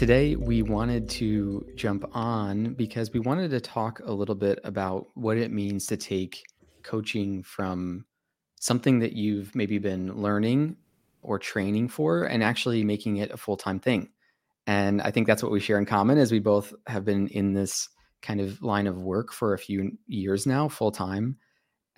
Today, we wanted to jump on because we wanted to talk a little bit about what it means to take coaching from something that you've maybe been learning or training for and actually making it a full-time thing. And I think that's what we share in common is we both have been in this kind of line of work for a few years now, full time.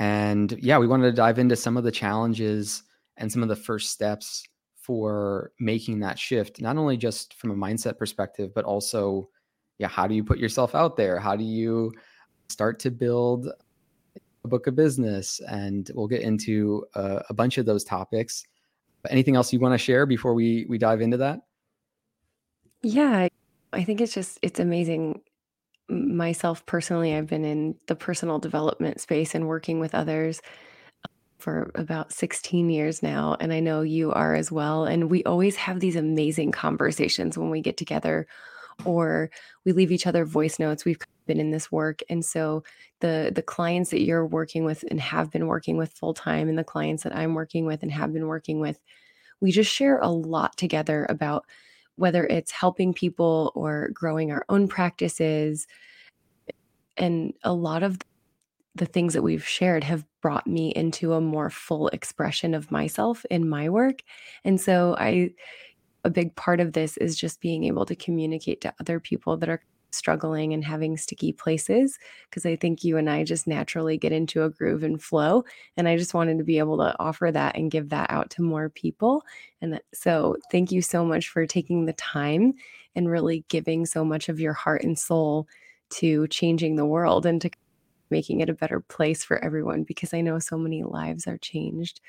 And yeah, we wanted to dive into some of the challenges and some of the first steps for making that shift, not only just from a mindset perspective, but also, yeah, how do you put yourself out there? How do you start to build a book of business? And we'll get into a, a bunch of those topics. Anything else you want to share before we we dive into that? Yeah, I think it's just it's amazing. Myself personally, I've been in the personal development space and working with others for about 16 years now, and I know you are as well. And we always have these amazing conversations when we get together or we leave each other voice notes. We've been in this work. And so the the clients that you're working with and have been working with full time and the clients that I'm working with and have been working with, we just share a lot together about whether it's helping people or growing our own practices. And a lot of the things that we've shared have brought me into a more full expression of myself in my work. And so I a big part of this is just being able to communicate to other people that are struggling and having sticky places because I think you and I just naturally get into a groove and flow and I just wanted to be able to offer that and give that out to more people and so thank you so much for taking the time and really giving so much of your heart and soul to changing the world and to making it a better place for everyone because I know so many lives are changed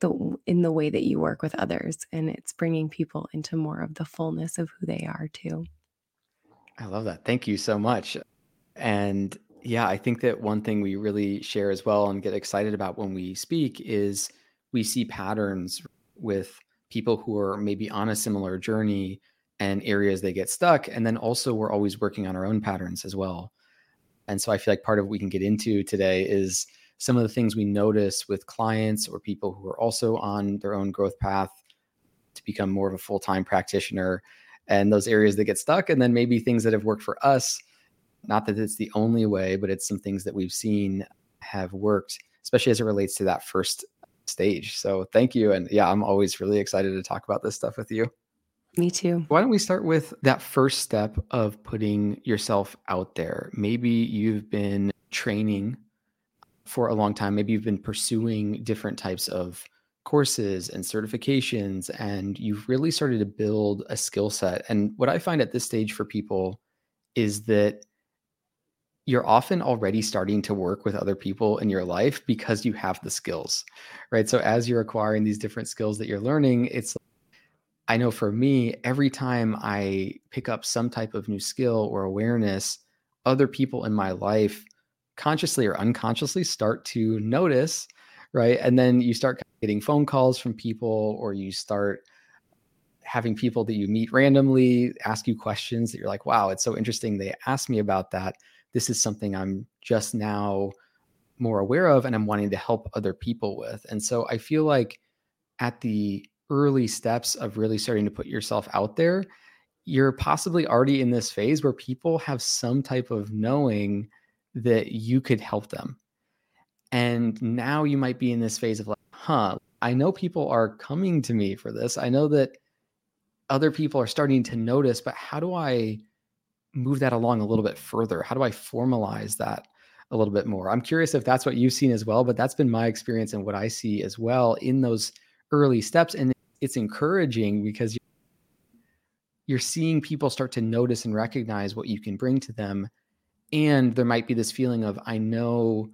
the in the way that you work with others and it's bringing people into more of the fullness of who they are too. I love that. Thank you so much. And yeah, I think that one thing we really share as well and get excited about when we speak is we see patterns with people who are maybe on a similar journey and areas they get stuck. And then also, we're always working on our own patterns as well. And so I feel like part of what we can get into today is some of the things we notice with clients or people who are also on their own growth path to become more of a full time practitioner and those areas that get stuck. And then maybe things that have worked for us. Not that it's the only way, but it's some things that we've seen have worked, especially as it relates to that first stage. So thank you. And yeah, I'm always really excited to talk about this stuff with you. Me too. Why don't we start with that first step of putting yourself out there? Maybe you've been training for a long time. Maybe you've been pursuing different types of courses and certifications, and you've really started to build a skill set. And what I find at this stage for people is that you're often already starting to work with other people in your life because you have the skills, right? So as you're acquiring these different skills that you're learning, it's I know for me, every time I pick up some type of new skill or awareness, other people in my life consciously or unconsciously start to notice, right? And then you start getting phone calls from people or you start having people that you meet randomly ask you questions that you're like, wow, it's so interesting. They asked me about that. This is something I'm just now more aware of and I'm wanting to help other people with. And so I feel like at the early steps of really starting to put yourself out there, you're possibly already in this phase where people have some type of knowing that you could help them. And now you might be in this phase of like, huh, I know people are coming to me for this. I know that other people are starting to notice, but how do I move that along a little bit further? How do I formalize that a little bit more? I'm curious if that's what you've seen as well, but that's been my experience and what I see as well in those early steps. And it's encouraging because you're seeing people start to notice and recognize what you can bring to them. And there might be this feeling of, I know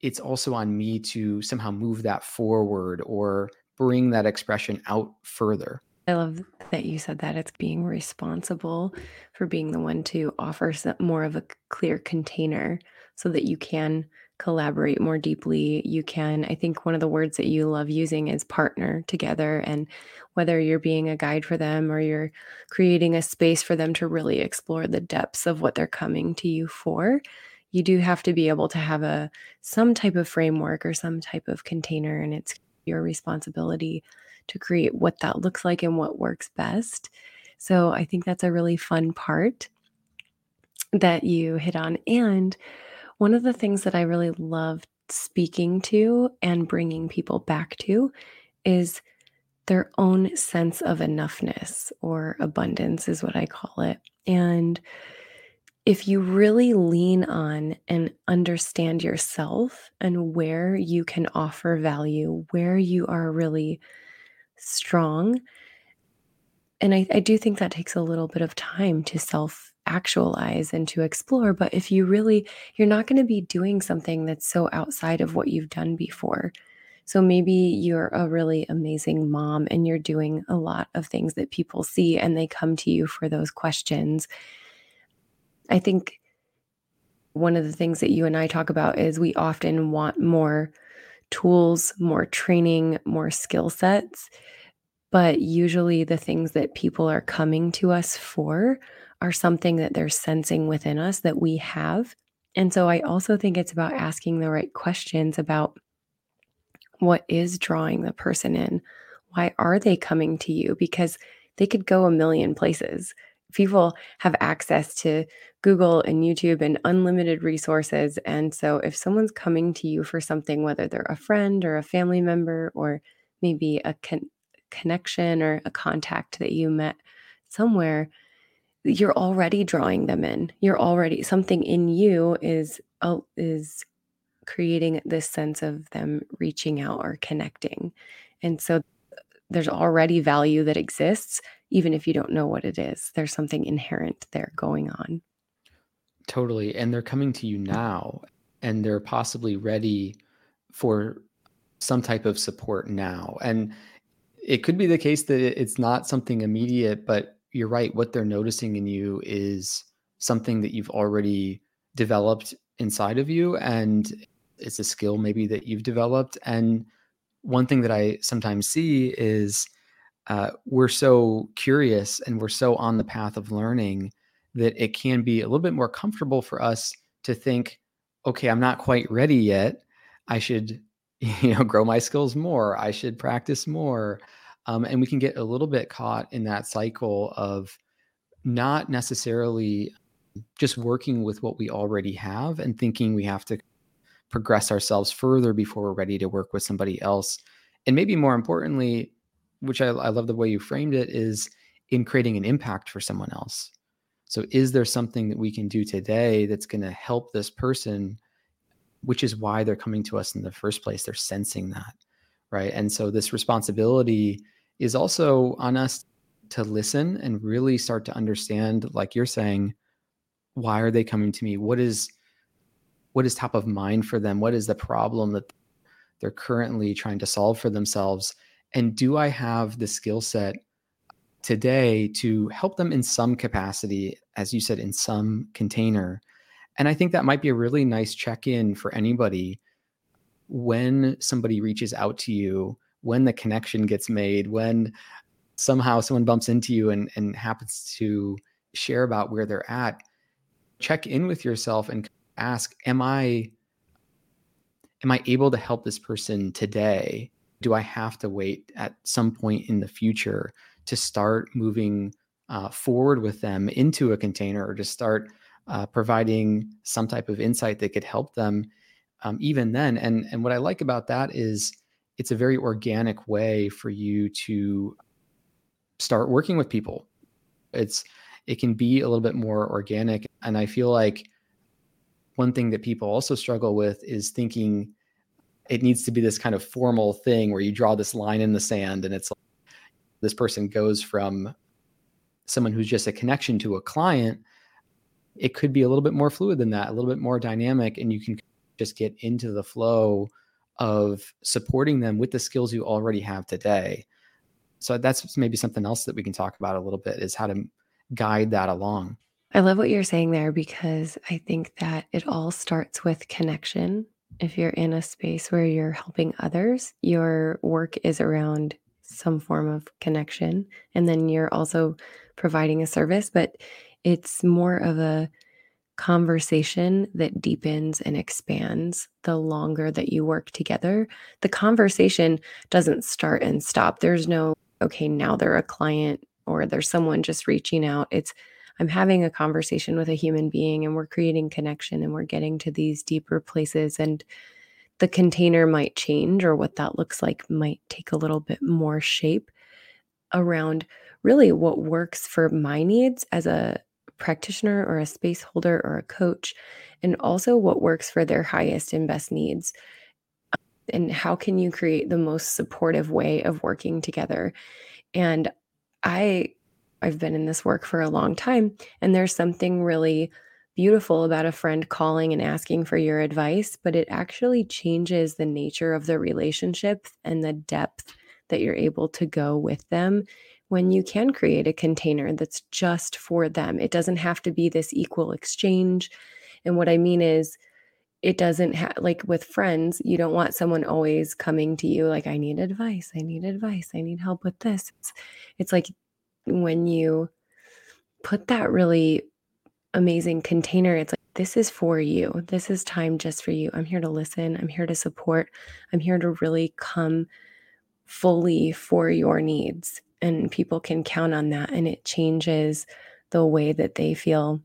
it's also on me to somehow move that forward or bring that expression out further. I love that you said that it's being responsible for being the one to offer some, more of a clear container so that you can collaborate more deeply. You can, I think one of the words that you love using is partner together. And whether you're being a guide for them or you're creating a space for them to really explore the depths of what they're coming to you for, you do have to be able to have a some type of framework or some type of container and it's your responsibility to create what that looks like and what works best So I think that's a really fun part that you hit on. And one of the things that I really love speaking to and bringing people back to is their own sense of enoughness or abundance, is what I call it. And if you really lean on and understand yourself and where you can offer value, where you are really strong, and I, I do think that takes a little bit of time to self actualize and to explore. But if you really, you're not going to be doing something that's so outside of what you've done before. So maybe you're a really amazing mom and you're doing a lot of things that people see and they come to you for those questions. I think one of the things that you and I talk about is we often want more tools, more training, more skill sets. But usually, the things that people are coming to us for are something that they're sensing within us that we have. And so, I also think it's about asking the right questions about what is drawing the person in. Why are they coming to you? Because they could go a million places. People have access to Google and YouTube and unlimited resources. And so, if someone's coming to you for something, whether they're a friend or a family member or maybe a con- connection or a contact that you met somewhere, you're already drawing them in. You're already something in you is uh, is creating this sense of them reaching out or connecting. And so there's already value that exists even if you don't know what it is. There's something inherent there going on. Totally. And they're coming to you now and they're possibly ready for some type of support now. And it could be the case that it's not something immediate, but you're right. What they're noticing in you is something that you've already developed inside of you. And it's a skill maybe that you've developed. And one thing that I sometimes see is uh, we're so curious and we're so on the path of learning that it can be a little bit more comfortable for us to think, okay, I'm not quite ready yet. I should you know grow my skills more i should practice more um, and we can get a little bit caught in that cycle of not necessarily just working with what we already have and thinking we have to progress ourselves further before we're ready to work with somebody else. And maybe more importantly which I, I love the way you framed it is in creating an impact for someone else. So is there something that we can do today that's going to help this person which is why they're coming to us in the first place. They're sensing that, right? And so this responsibility is also on us to listen and really start to understand, like you're saying, why are they coming to me? What is what is top of mind for them? What is the problem that they're currently trying to solve for themselves? And do I have the skill set today to help them in some capacity, as you said, in some container and I think that might be a really nice check in for anybody when somebody reaches out to you, when the connection gets made, when somehow someone bumps into you and, and happens to share about where they're at. Check in with yourself and ask, Am I am I able to help this person today? Do I have to wait at some point in the future to start moving uh, forward with them into a container or to start uh, providing some type of insight that could help them um, even then. And and what I like about that is it's a very organic way for you to start working with people. It's it can be a little bit more organic, and I feel like one thing that people also struggle with is thinking it needs to be this kind of formal thing where you draw this line in the sand and it's like this person goes from someone who's just a connection to a client it could be a little bit more fluid than that, a little bit more dynamic, and you can just get into the flow of supporting them with the skills you already have today. So that's maybe something else that we can talk about a little bit is how to guide that along. I love what you're saying there because I think that it all starts with connection. If you're in a space where you're helping others, your work is around some form of connection. And then you're also providing a service, but it's more of a conversation that deepens and expands the longer that you work together. The conversation doesn't start and stop. There's no, okay, now they're a client or there's someone just reaching out. It's I'm having a conversation with a human being and we're creating connection and we're getting to these deeper places and the container might change or what that looks like might take a little bit more shape around really what works for my needs as a practitioner or a space holder or a coach and also what works for their highest and best needs. And how can you create the most supportive way of working together? And i i've been in this work for a long time and there's something really beautiful about a friend calling and asking for your advice but it actually changes the nature of the relationship and the depth that you're able to go with them when you can create a container that's just for them. It doesn't have to be this equal exchange. And what i mean is it doesn't have like with friends you don't want someone always coming to you like i need advice i need advice i need help with this. It's, it's like when you put that really amazing container it's like this is for you. This is time just for you. I'm here to listen. I'm here to support. I'm here to really come fully for your needs and people can count on that and it changes the way that they feel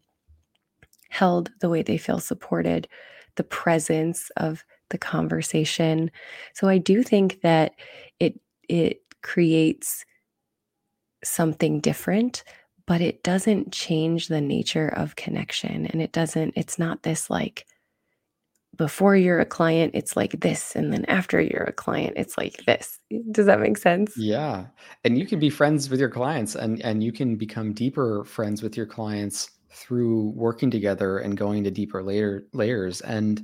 held the way they feel supported the presence of the conversation. So I do think that it it creates something different, but it doesn't change the nature of connection and it doesn't it's not this like before you're a client it's like this and then after you're a client it's like this. Does that make sense? Yeah and you can be friends with your clients and and you can become deeper friends with your clients through working together and going to deeper layer layers and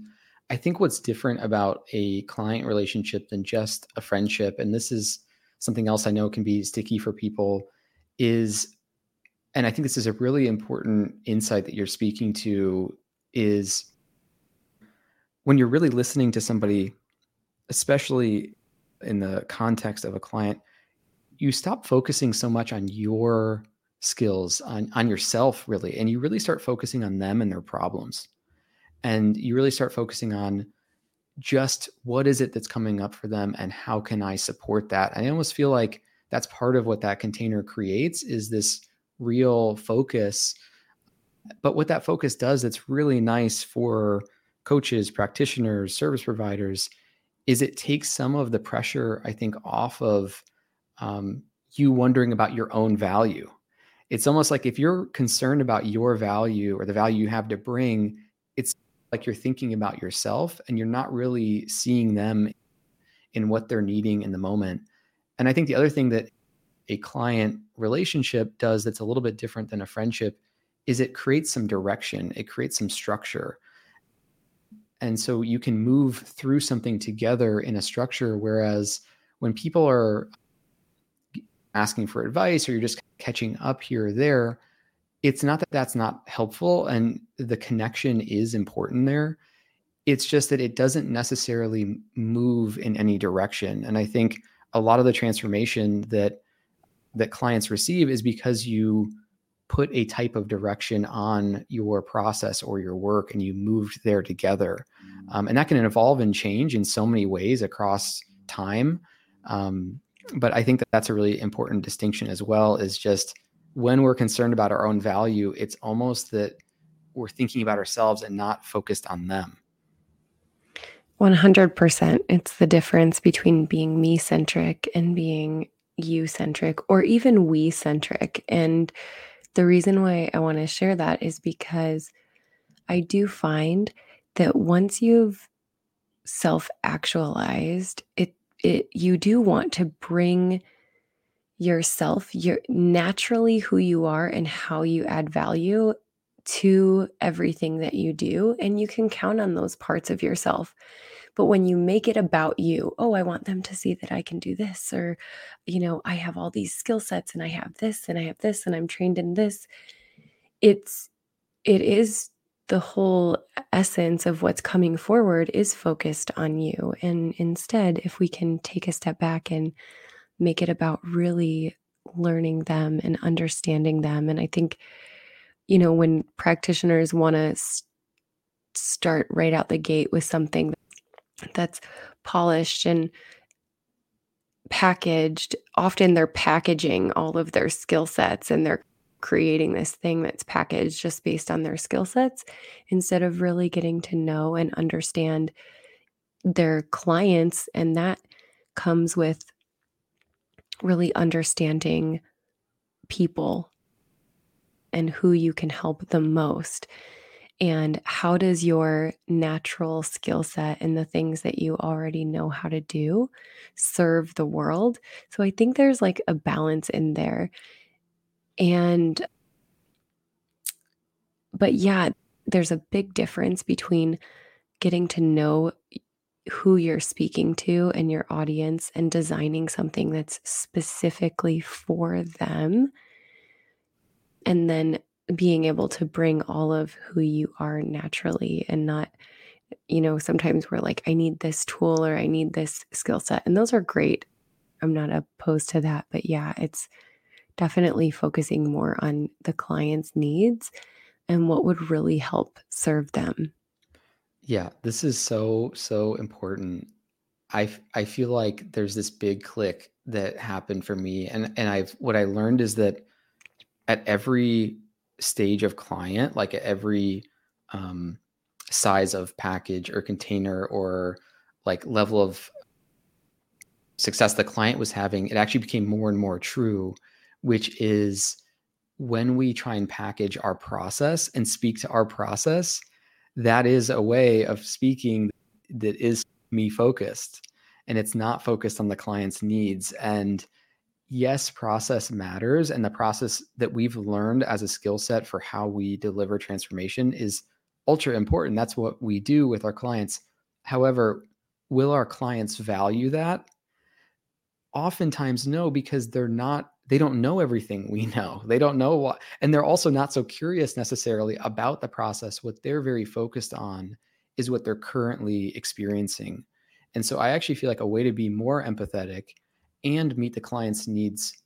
i think what's different about a client relationship than just a friendship and this is something else i know can be sticky for people is and i think this is a really important insight that you're speaking to is when you're really listening to somebody especially in the context of a client you stop focusing so much on your skills on, on yourself really and you really start focusing on them and their problems. And you really start focusing on just what is it that's coming up for them and how can i support that? I almost feel like that's part of what that container creates is this real focus. But what that focus does that's really nice for coaches practitioners service providers is it takes some of the pressure i think off of um, you wondering about your own value it's almost like if you're concerned about your value or the value you have to bring, it's like you're thinking about yourself and you're not really seeing them in what they're needing in the moment. And I think the other thing that a client relationship does that's a little bit different than a friendship is it creates some direction, it creates some structure. And so you can move through something together in a structure. Whereas when people are asking for advice or you're just catching up here or there, it's not that that's not helpful and the connection is important there. It's just that it doesn't necessarily move in any direction. And I think a lot of the transformation that that clients receive is because you put a type of direction on your process or your work and you moved there together. Mm. Um, and that can evolve and change in so many ways across time. Um, but I think that that's a really important distinction as well is just when we're concerned about our own value, it's almost that we're thinking about ourselves and not focused on them. 100%. It's the difference between being me centric and being you centric or even we centric. And the reason why I want to share that is because I do find that once you've self actualized, it it you do want to bring yourself your naturally who you are and how you add value to everything that you do and you can count on those parts of yourself but when you make it about you oh i want them to see that i can do this or you know i have all these skill sets and i have this and i have this and i'm trained in this it's it is the whole essence of what's coming forward is focused on you. And instead, if we can take a step back and make it about really learning them and understanding them. And I think, you know, when practitioners want to s- start right out the gate with something that's polished and packaged, often they're packaging all of their skill sets and they're creating this thing that's packaged just based on their skill sets instead of really getting to know and understand their clients and that comes with really understanding people and who you can help the most and how does your natural skill set and the things that you already know how to do serve the world? So i think there's like a balance in there. And but yeah there's a big difference between getting to know who you're speaking to and your audience and designing something that's specifically for them and then being able to bring all of who you are naturally and not you know sometimes we're like i need this tool or i need this skill set and those are great. I'm not opposed to that but yeah it's definitely focusing more on the client's needs and what would really help serve them. Yeah this is so so important. I i feel like there's this big click that happened for me and and i've what i learned is that at every stage of client, like every um, size of package or container or like level of success the client was having, it actually became more and more true, which is when we try and package our process and speak to our process, that is a way of speaking that is me focused and it's not focused on the client's needs. And yes, process matters. And the process that we've learned as a skill set for how we deliver transformation is ultra important. That's what we do with our clients. However, will our clients value that? Oftentimes, no, because they're not, they don't know everything we know. They don't know what, and they're also not so curious necessarily about the process. What they're very focused on is what they're currently experiencing. And so I actually feel like a way to be more empathetic and meet the client's needs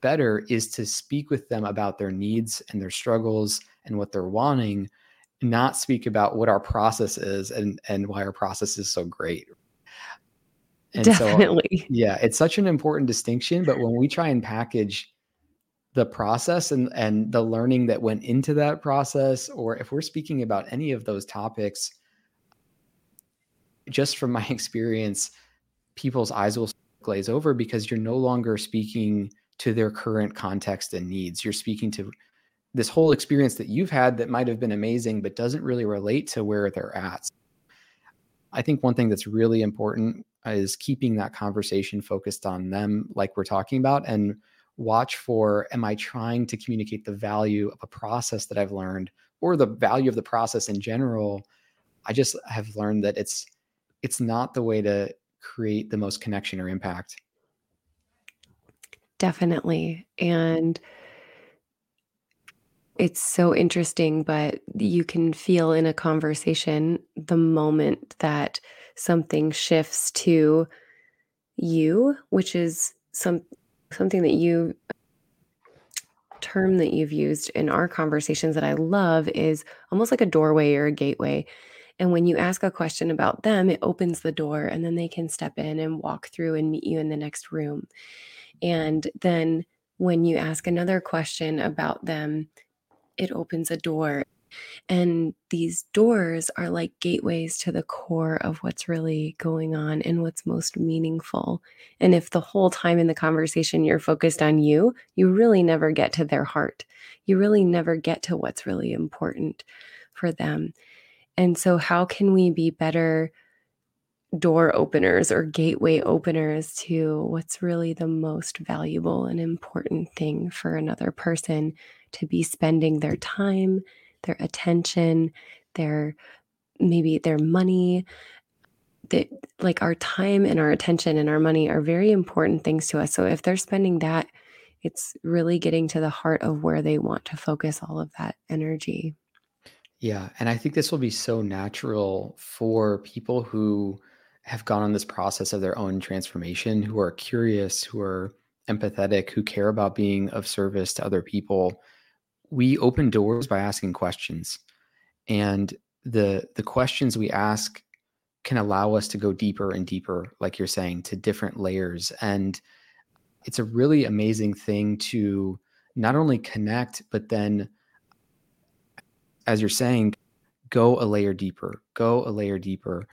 better is to speak with them about their needs and their struggles and what they're wanting not speak about what our process is and and why our process is so great and Definitely. so yeah it's such an important distinction but when we try and package the process and and the learning that went into that process or if we're speaking about any of those topics just from my experience people's eyes will glaze over because you're no longer speaking to their current context and needs. You're speaking to this whole experience that you've had that might have been amazing, but doesn't really relate to where they're at. I think one thing that's really important is keeping that conversation focused on them, like we're talking about, and watch for am I trying to communicate the value of a process that I've learned or the value of the process in general? I just have learned that it's it's not the way to create the most connection or impact. Definitely. And it's so interesting, but you can feel in a conversation the moment that something shifts to you, which is some something that you term that you've used in our conversations that I love is almost like a doorway or a gateway. And when you ask a question about them, it opens the door and then they can step in and walk through and meet you in the next room. And then when you ask another question about them, it opens a door. And these doors are like gateways to the core of what's really going on and what's most meaningful. And if the whole time in the conversation you're focused on you, you really never get to their heart. You really never get to what's really important for them. And so, how can we be better door openers or gateway openers to what's really the most valuable and important thing for another person to be spending their time, their attention, their maybe their money? That like our time and our attention and our money are very important things to us. So, if they're spending that, it's really getting to the heart of where they want to focus all of that energy. Yeah, and I think this will be so natural for people who have gone on this process of their own transformation, who are curious, who are empathetic, who care about being of service to other people. We open doors by asking questions. And the the questions we ask can allow us to go deeper and deeper like you're saying to different layers and it's a really amazing thing to not only connect, but then, as you're saying, go a layer deeper, go a layer deeper,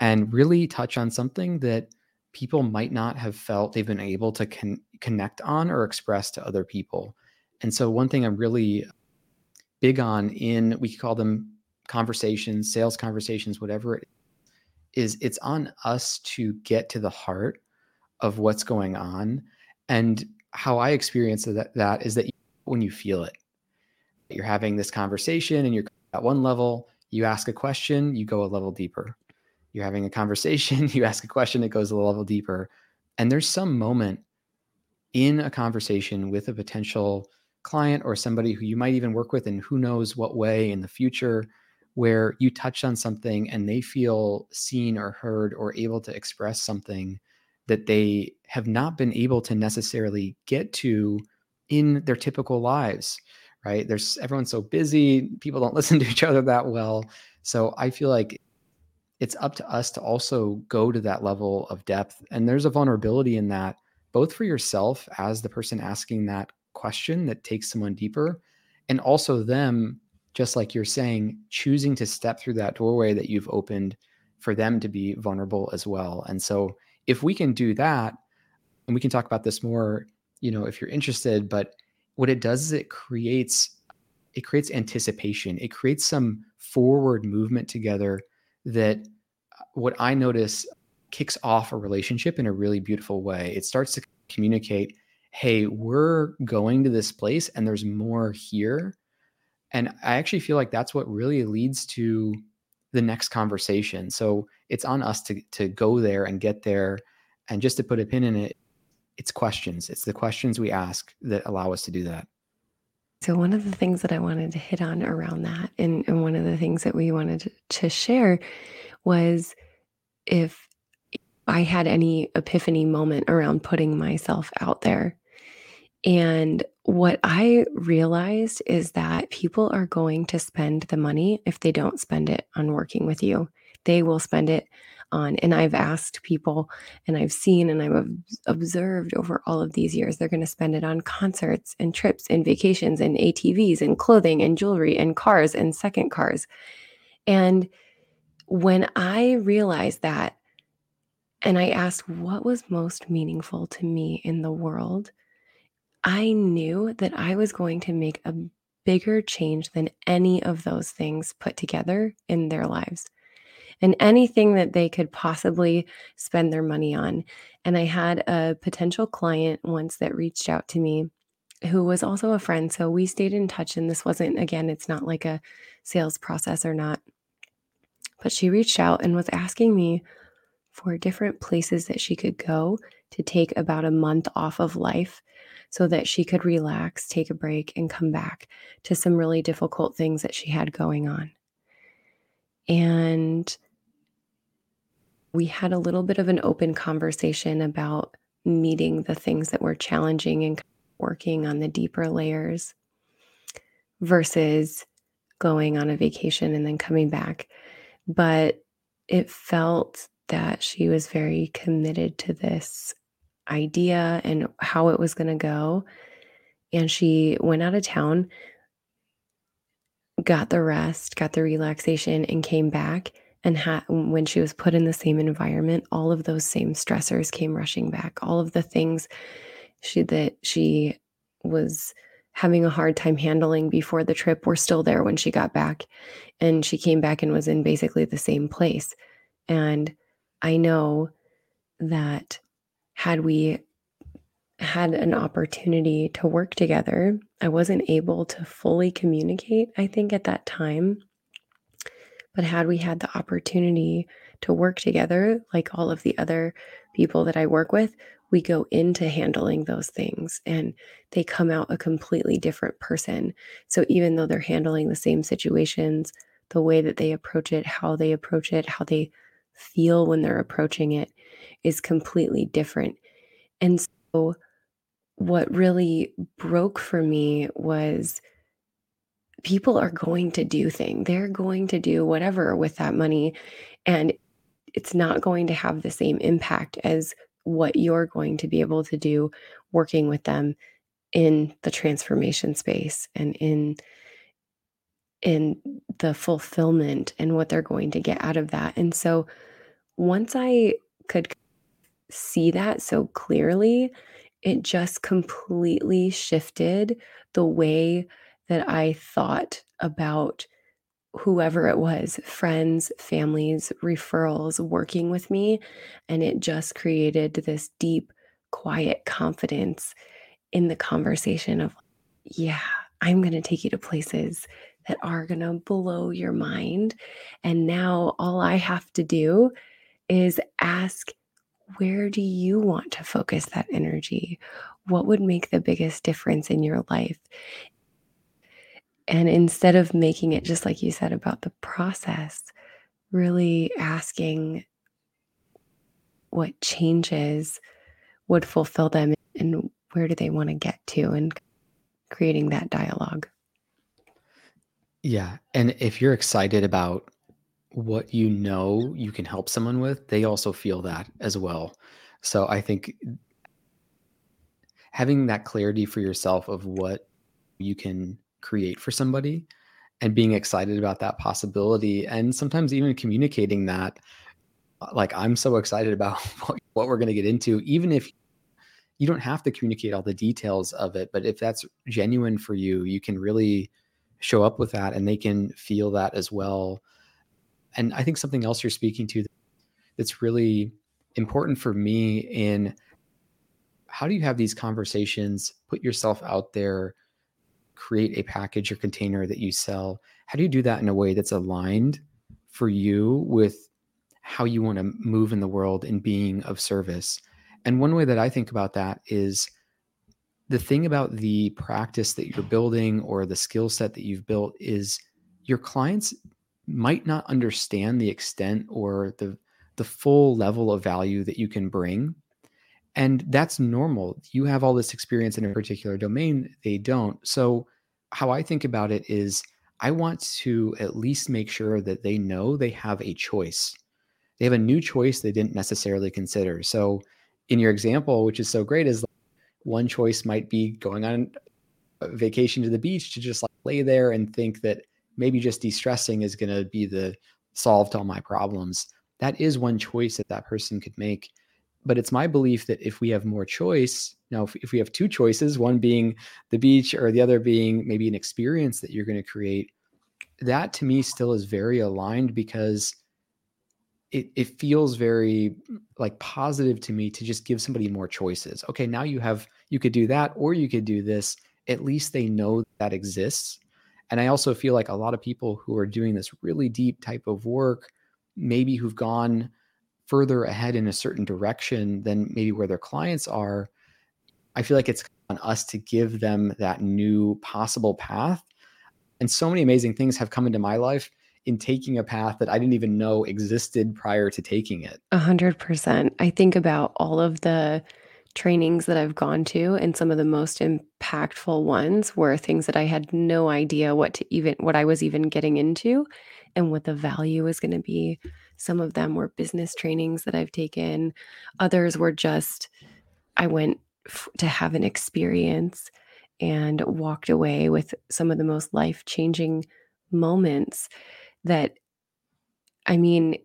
and really touch on something that people might not have felt they've been able to con- connect on or express to other people. And so, one thing I'm really big on in we call them conversations, sales conversations, whatever it is, it's on us to get to the heart of what's going on. And how I experience that, that is that when you feel it, you're having this conversation and you're at one level, you ask a question, you go a level deeper. You're having a conversation, you ask a question, it goes a level deeper. And there's some moment in a conversation with a potential client or somebody who you might even work with, and who knows what way in the future, where you touch on something and they feel seen or heard or able to express something that they have not been able to necessarily get to in their typical lives right? There's everyone's so busy people don't listen to each other that well. So i feel like it's up to us to also go to that level of depth. And there's a vulnerability in that both for yourself as the person asking that question that takes someone deeper and also them just like you're saying choosing to step through that doorway that you've opened for them to be vulnerable as well. And so if we can do that and we can talk about this more you know if you're interested but what it does is it creates it creates anticipation it creates some forward movement together that uh, what i notice kicks off a relationship in a really beautiful way it starts to communicate hey, we're going to this place and there's more here. And I actually feel like that's what really leads to the next conversation. So it's on us to to go there and get there. And just to put a pin in it, it's questions. It's the questions we ask that allow us to do that. So one of the things that I wanted to hit on around that, and, and one of the things that we wanted to, to share was if I had any epiphany moment around putting myself out there and what I realized is that people are going to spend the money if they don't spend it on working with you. They will spend it on. And I've asked people and I've seen and I've observed over all of these years, they're going to spend it on concerts and trips and vacations and ATVs and clothing and jewelry and cars and second cars. And when I realized that, and I asked what was most meaningful to me in the world, I knew that I was going to make a bigger change than any of those things put together in their lives and anything that they could possibly spend their money on. And I had a potential client once that reached out to me who was also a friend. So we stayed in touch. And this wasn't, again, it's not like a sales process or not. But she reached out and was asking me for different places that she could go to take about a month off of life so that she could relax, take a break, and come back to some really difficult things that she had going on. And we had a little bit of an open conversation about meeting the things that were challenging and working on the deeper layers versus going on a vacation and then coming back. But it felt that she was very committed to this idea and how it was going to go. And she went out of town, got the rest, got the relaxation, and came back. And ha- when she was put in the same environment, all of those same stressors came rushing back. All of the things she that she was having a hard time handling before the trip were still there when she got back. And she came back and was in basically the same place. And I know that had we had an opportunity to work together, I wasn't able to fully communicate, I think, at that time. But had we had the opportunity to work together, like all of the other people that I work with, we go into handling those things and they come out a completely different person. So even though they're handling the same situations, the way that they approach it, how they approach it, how they feel when they're approaching it is completely different. And so, what really broke for me was people are going to do things. They're going to do whatever with that money. And it's not going to have the same impact as what you're going to be able to do working with them in the transformation space and in in the fulfillment and what they're going to get out of that. And so once I could see that so clearly, it just completely shifted the way that I thought about whoever it was friends, families, referrals working with me. And it just created this deep, quiet confidence in the conversation of, yeah, I'm going to take you to places that are going to blow your mind. And now all I have to do is ask, where do you want to focus that energy? What would make the biggest difference in your life? And instead of making it just like you said about the process, really asking what changes would fulfill them and where do they want to get to and creating that dialogue. Yeah. And if you're excited about what you know you can help someone with, they also feel that as well. So I think having that clarity for yourself of what you can create for somebody and being excited about that possibility and sometimes even communicating that uh, like i'm so excited about what, we're going to get into even if you don't have to communicate all the details of it but if that's genuine for you you can really show up with that and they can feel that as well. And i think something else you're speaking to that's really important for me in how do you have these conversations put yourself out there create a package or container that you sell how do you do that in a way that's aligned for you with how you want to move in the world and being of service? And one way that i think about that is the thing about the practice that you're building or the skill set that you've built is your clients might not understand the extent or the the full level of value that you can bring and that's normal. You have all this experience in a particular domain they don't. So how i think about it is i want to at least make sure that they know they have a choice. They have a new choice they didn't necessarily consider. So in your example which is so great is one choice might be going on a vacation to the beach to just like lay there and think that maybe just de-stressing is going to be the solve to all my problems. That is one choice that that person could make but it's my belief that if we have more choice now if, if we have two choices one being the beach or the other being maybe an experience that you're going to create that to me still is very aligned because it, it feels very like positive to me to just give somebody more choices. Okay now you have you could do that or you could do this. At least they know that exists. And i also feel like a lot of people who are doing this really deep type of work maybe who've gone further ahead in a certain direction than maybe where their clients are, I feel like it's on us to give them that new possible path. And so many amazing things have come into my life in taking a path that I didn't even know existed prior to taking it. A hundred percent. I think about all of the trainings that I've gone to, and some of the most impactful ones were things that I had no idea what to even what I was even getting into and what the value was going to be. Some of them were business trainings that I've taken, others were just, I went f- to have an experience and walked away with some of the most life changing moments that, I mean,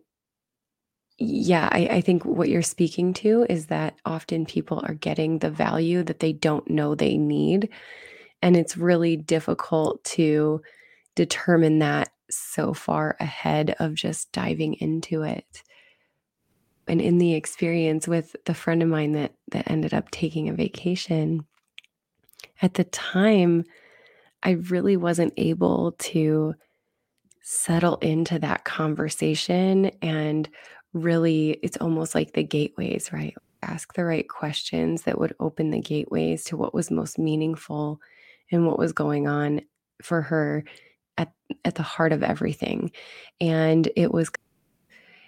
yeah, I, I, think what you're speaking to is that often people are getting the value that they don't know they need. And it's really difficult to determine that so far ahead of just diving into it. And in the experience with the friend of mine that that ended up taking a vacation, at the time I really wasn't able to settle into that conversation and really it's almost like the gateways, right? Ask the right questions that would open the gateways to what was most meaningful and what was going on for her at at the heart of everything. And it was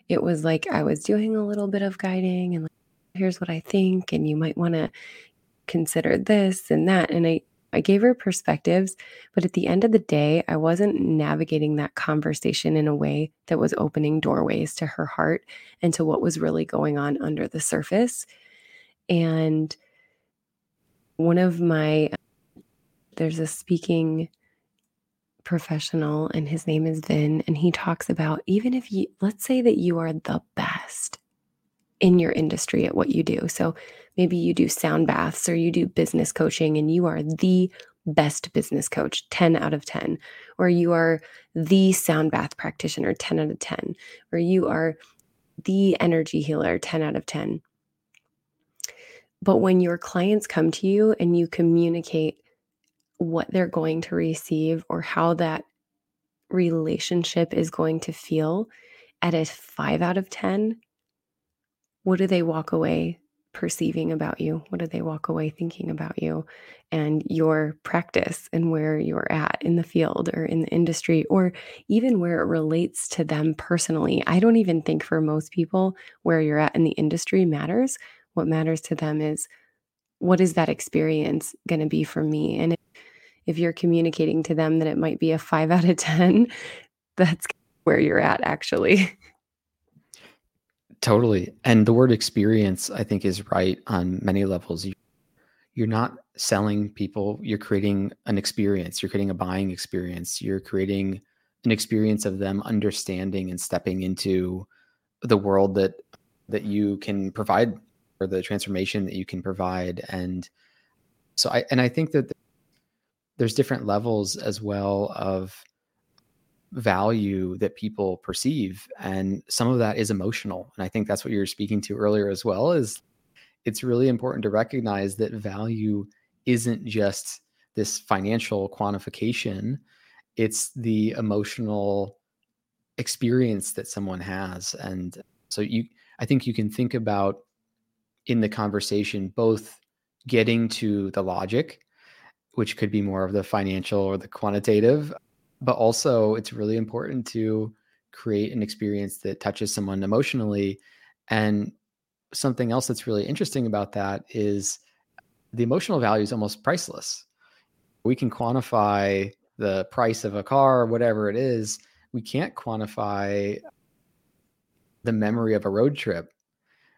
it was like I was doing a little bit of guiding and like, here's what I think and you might want to consider this and that and I I gave her perspectives, but at the end of the day, I wasn't navigating that conversation in a way that was opening doorways to her heart and to what was really going on under the surface. And one of my there's a speaking professional and his name is Vin and he talks about even if you let's say that you are the best in your industry at what you do. So maybe you do sound baths or you do business coaching and you are the best business coach 10 out of 10 or you are the sound bath practitioner 10 out of 10 or you are the energy healer 10 out of 10 but when your clients come to you and you communicate what they're going to receive or how that relationship is going to feel at a 5 out of 10 what do they walk away perceiving about you? What do they walk away thinking about you and your practice and where you're at in the field or in the industry, or even where it relates to them personally? I don't even think for most people where you're at in the industry matters. What matters to them is what is that experience going to be for me? And if, you're communicating to them that it might be a five out of 10, that's where you're at actually. Totally. And the word experience, I think, is right on many levels. You, you're not selling people, you're creating an experience, you're creating a buying experience, you're creating an experience of them understanding and stepping into the world that that you can provide or the transformation that you can provide and so i and i think that there's different levels as well of value that people perceive and some of that is emotional and i think that's what you're speaking to earlier as well is it's really important to recognize that value isn't just this financial quantification it's the emotional experience that someone has and so you i think you can think about in the conversation both getting to the logic which could be more of the financial or the quantitative but also it's really important to create an experience that touches someone emotionally. And something else that's really interesting about that is the emotional value is almost priceless. We can quantify the price of a car whatever it is. We can't quantify the memory of a road trip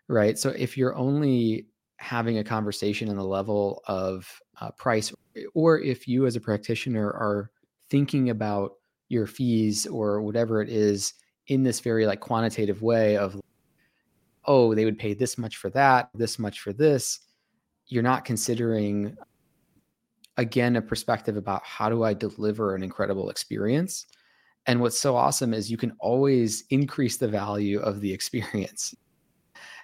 right? So if you're only having a conversation on the level of uh, price or if you as a practitioner are thinking about your fees or whatever it is in this very like quantitative way of oh they would pay this much for that this much for this you're not considering again a perspective about how do i deliver an incredible experience? And what's so awesome is you can always increase the value of the experience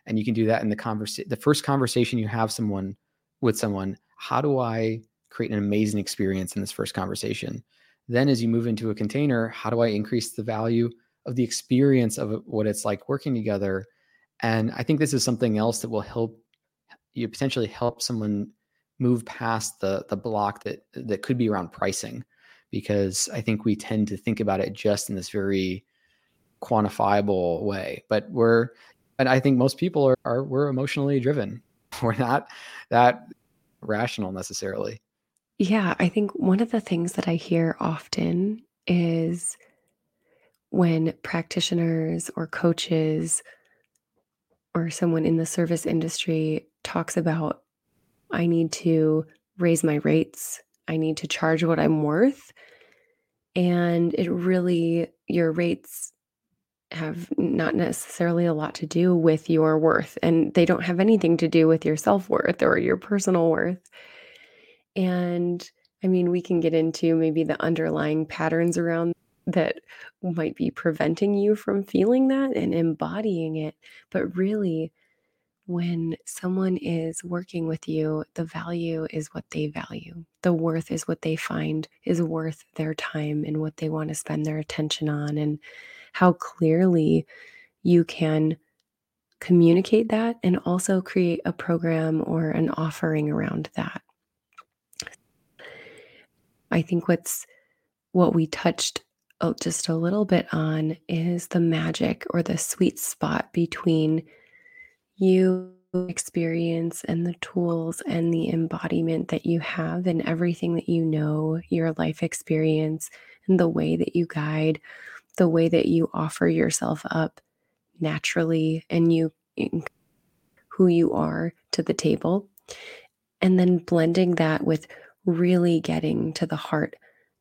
and you can do that in the conversation the first conversation you have someone with someone how do i create an amazing experience in this first conversation then, as you move into a container, how do I increase the value of the experience of what it's like working together? And I think this is something else that will help you potentially help someone move past the the block that that could be around pricing, because I think we tend to think about it just in this very quantifiable way. But we're, and I think most people are, are we're emotionally driven. We're not that rational necessarily. Yeah, I think one of the things that I hear often is when practitioners or coaches or someone in the service industry talks about, I need to raise my rates, I need to charge what I'm worth. And it really, your rates have not necessarily a lot to do with your worth, and they don't have anything to do with your self worth or your personal worth. And I mean, we can get into maybe the underlying patterns around that might be preventing you from feeling that and embodying it. But really, when someone is working with you, the value is what they value. The worth is what they find is worth their time and what they want to spend their attention on, and how clearly you can communicate that and also create a program or an offering around that. I think what's what we touched just a little bit on is the magic or the sweet spot between you experience and the tools and the embodiment that you have and everything that you know, your life experience and the way that you guide, the way that you offer yourself up naturally and you who you are to the table, and then blending that with really getting to the heart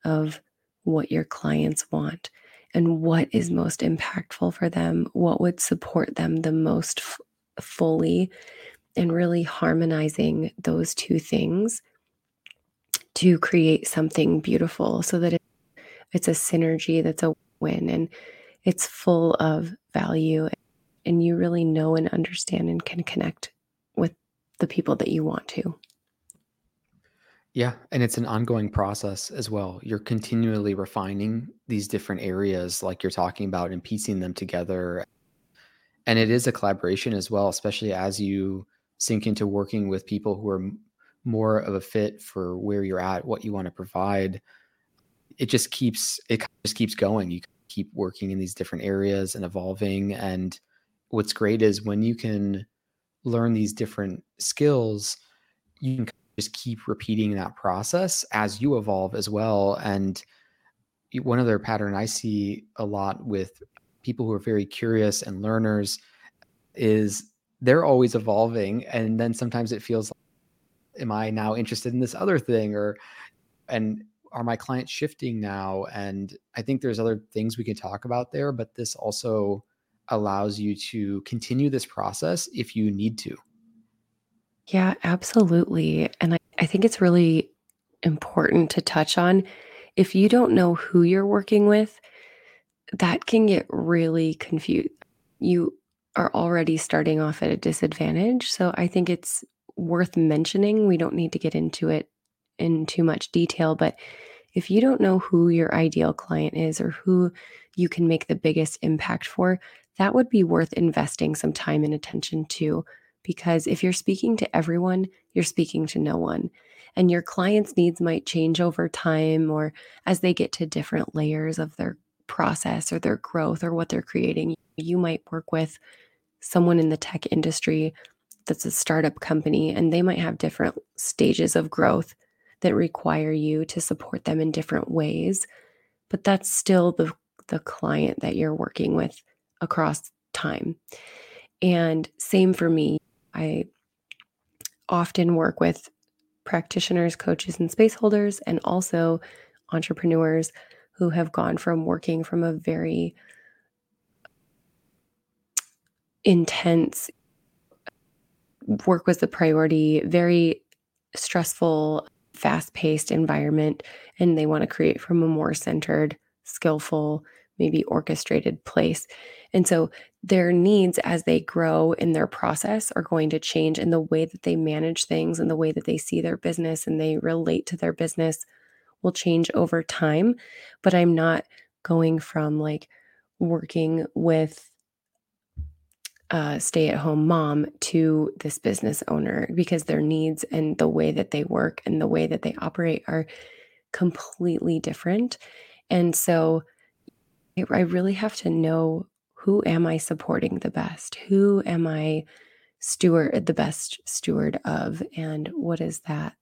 of what your clients want and what is most impactful for them, what would support them the most f- fully, and really harmonizing those two things to create something beautiful so that it's a synergy that's a win and it's full of value and you really know and understand and can connect with the people that you want to. Yeah, and it's an ongoing process as well. You're continually refining these different areas like you're talking about and piecing them together. And it is a collaboration as well, especially as you sink into working with people who are more of a fit for where you're at, what you want to provide. It just keeps it just keeps going. You keep working in these different areas and evolving and what's great is when you can learn these different skills, you can just keep repeating that process as you evolve as well. And one other pattern I see a lot with people who are very curious and learners is they're always evolving. And then sometimes it feels like, am I now interested in this other thing? Or, and are my clients shifting now? And I think there's other things we can talk about there, but this also allows you to continue this process if you need to. Yeah, absolutely. And I, I think it's really important to touch on if you don't know who you're working with, that can get really confused. You are already starting off at a disadvantage. So I think it's worth mentioning. We don't need to get into it in too much detail, but if you don't know who your ideal client is or who you can make the biggest impact for, that would be worth investing some time and attention to because if you're speaking to everyone, you're speaking to no one. And your clients' needs might change over time or as they get to different layers of their process or their growth or what they're creating. You might work with someone in the tech industry that's a startup company, and they might have different stages of growth that require you to support them in different ways. But that's still the, the client that you're working with across time. And same for me. I often work with practitioners, coaches, and space holders, and also entrepreneurs who have gone from working from a very intense work was the priority, very stressful, fast paced environment, and they want to create from a more centered, skillful, maybe orchestrated place. And so their needs as they grow in their process are going to change and the way that they manage things and the way that they see their business and they relate to their business will change over time. But I'm not going from like working with a stay at home mom to this business owner because their needs and the way that they work and the way that they operate are completely different. And so I really have to know who am I supporting the best? Who am I steward the best steward of and what is that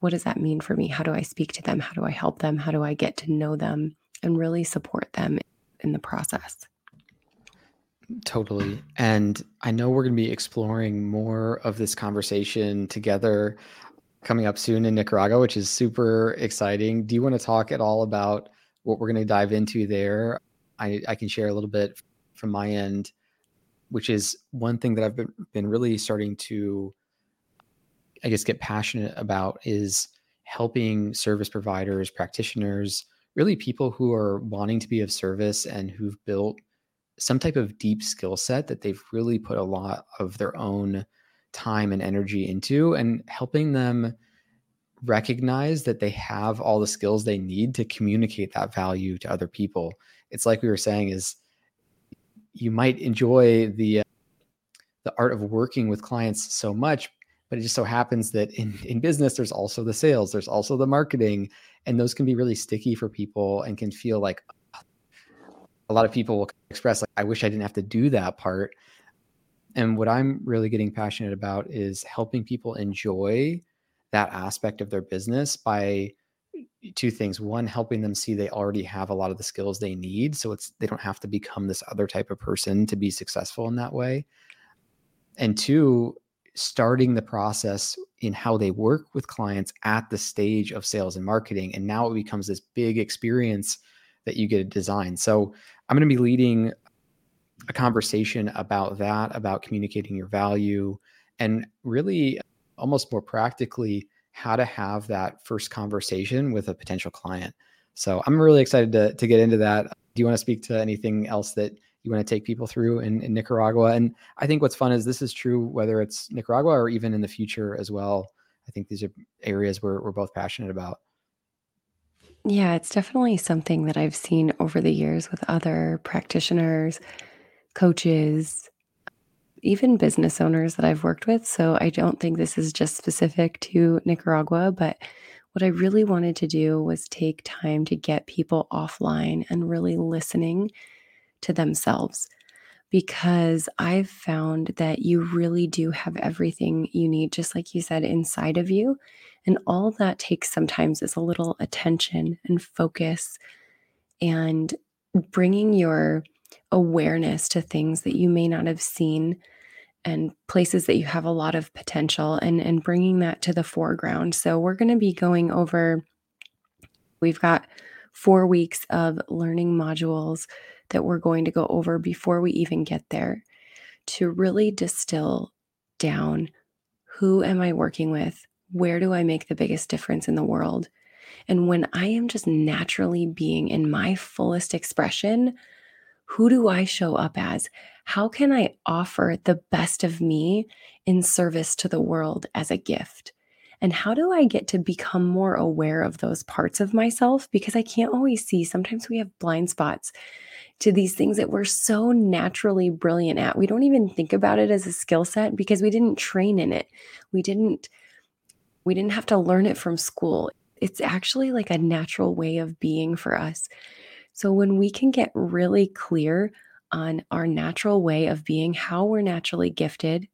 what does that mean for me? How do I speak to them? How do I help them? How do I get to know them and really support them in the process? Totally. And I know we're going to be exploring more of this conversation together coming up soon in Nicaragua, which is super exciting. Do you want to talk at all about what we're going to dive into there. I, I can share a little bit from my end, which is one thing that I've been, been really starting to, I guess, get passionate about is helping service providers, practitioners, really people who are wanting to be of service and who've built some type of deep skill set that they've really put a lot of their own time and energy into and helping them recognize that they have all the skills they need to communicate that value to other people. It's like we were saying is you might enjoy the uh, the art of working with clients so much, but it just so happens that in in business there's also the sales, there's also the marketing, and those can be really sticky for people and can feel like a lot of people will express like I wish I didn't have to do that part. And what I'm really getting passionate about is helping people enjoy that aspect of their business by eh, two things one helping them see they already have a lot of the skills they need so it's they don't have to become this other type of person to be successful in that way and two, starting the process in how they work with clients at the stage of sales and marketing. And now it becomes this big experience that you get to design. So I'm going to be leading a conversation about that, about communicating your value, and really almost more practically how to have that first conversation with a potential client. So I'm really excited to, to get into that. Do you want to speak to anything else that you want to take people through in, in Nicaragua? And I think what's fun is this is true whether it's Nicaragua or even in the future as well. I think these are areas where we're both passionate about. Yeah, it's definitely something that I've seen over the years with other practitioners, coaches, even business owners that I've worked with. So I don't think this is just specific to Nicaragua, but what I really wanted to do was take time to get people offline and really listening to themselves because I've found that you really do have everything you need, just like you said, inside of you. And all that takes sometimes is a little attention and focus and bringing your awareness to things that you may not have seen and places that you have a lot of potential and and bringing that to the foreground. So we're going to be going over we've got 4 weeks of learning modules that we're going to go over before we even get there to really distill down who am I working with? Where do I make the biggest difference in the world? And when I am just naturally being in my fullest expression, who do I show up as? How can I offer the best of me in service to the world as a gift? And how do I get to become more aware of those parts of myself? Because I can't always see. Sometimes we have blind spots to these things that we're so naturally brilliant at. We don't even think about it as a skill set because we didn't train in it. We didn't we didn't have to learn it from school. It's actually like a natural way of being for us. So when we can get really clear on our natural way of being, how we're naturally gifted,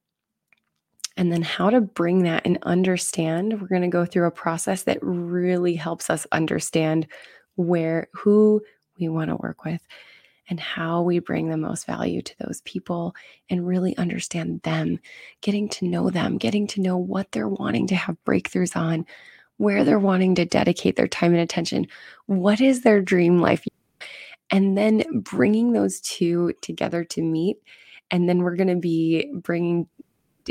and then how to bring that and understand, we're going to go through a process that really helps us understand where who we want to work with and how we bring the most value to those people and really understand them, getting to know them, getting to know what they're wanting to have breakthroughs on, where they're wanting to dedicate their time and attention, what is their dream life and then bringing those two together to meet. And then we're going to be bringing,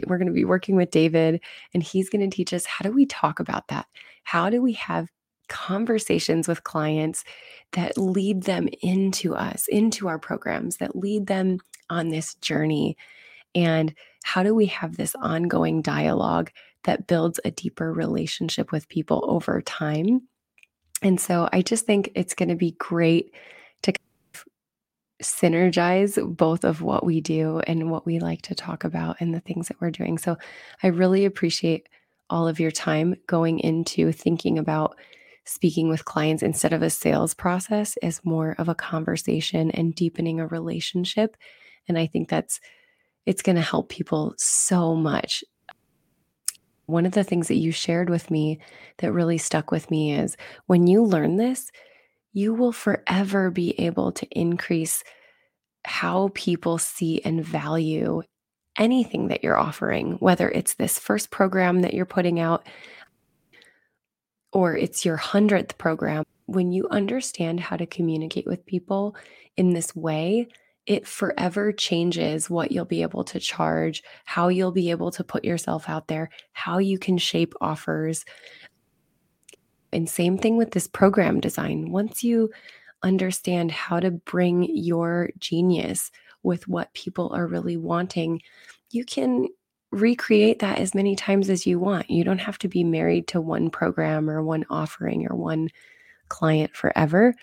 we're going to be working with David, and he's going to teach us how do we talk about that? How do we have conversations with clients that lead them into us, into our programs, that lead them on this journey? And how do we have this ongoing dialogue that builds a deeper relationship with people over time? And so I just think it's going to be great to synergize both of what we do and what we like to talk about and the things that we're doing. So I really appreciate all of your time going into thinking about speaking with clients instead of a sales process is more of a conversation and deepening a relationship. And I think that's it's going to help people so much. One of the things that you shared with me that really stuck with me is when you learn this, you will forever be able to increase how people see and value anything that you're offering, whether it's this first program that you're putting out or it's your hundredth program. When you understand how to communicate with people in this way, it forever changes what you'll be able to charge, how you'll be able to put yourself out there, how you can shape offers, and same thing with this program design. Once you understand how to bring your genius with what people are really wanting, you can recreate that as many times as you want. You don't have to be married to one program or one offering or one client forever,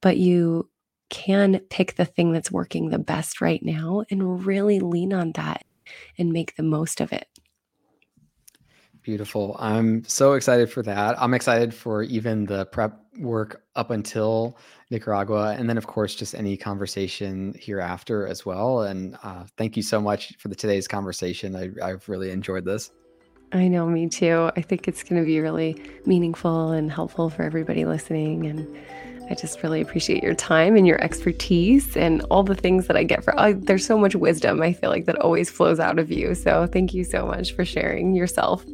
but you can pick the thing that's working the best right now and really lean on that and make the most of it. Beautiful. I'm so excited for that. I'm excited for even the prep work up until Nicaragua. And then, of course, just any conversation hereafter as well. And uh, thank you so much for the today's conversation. I, I've really enjoyed this. I know, me too. I think it's going to be really meaningful and helpful for everybody listening. And I just really appreciate your time and your expertise and all the things that I get for uh, there's so much wisdom I feel like that always flows out of you. So thank you so much for sharing yourself.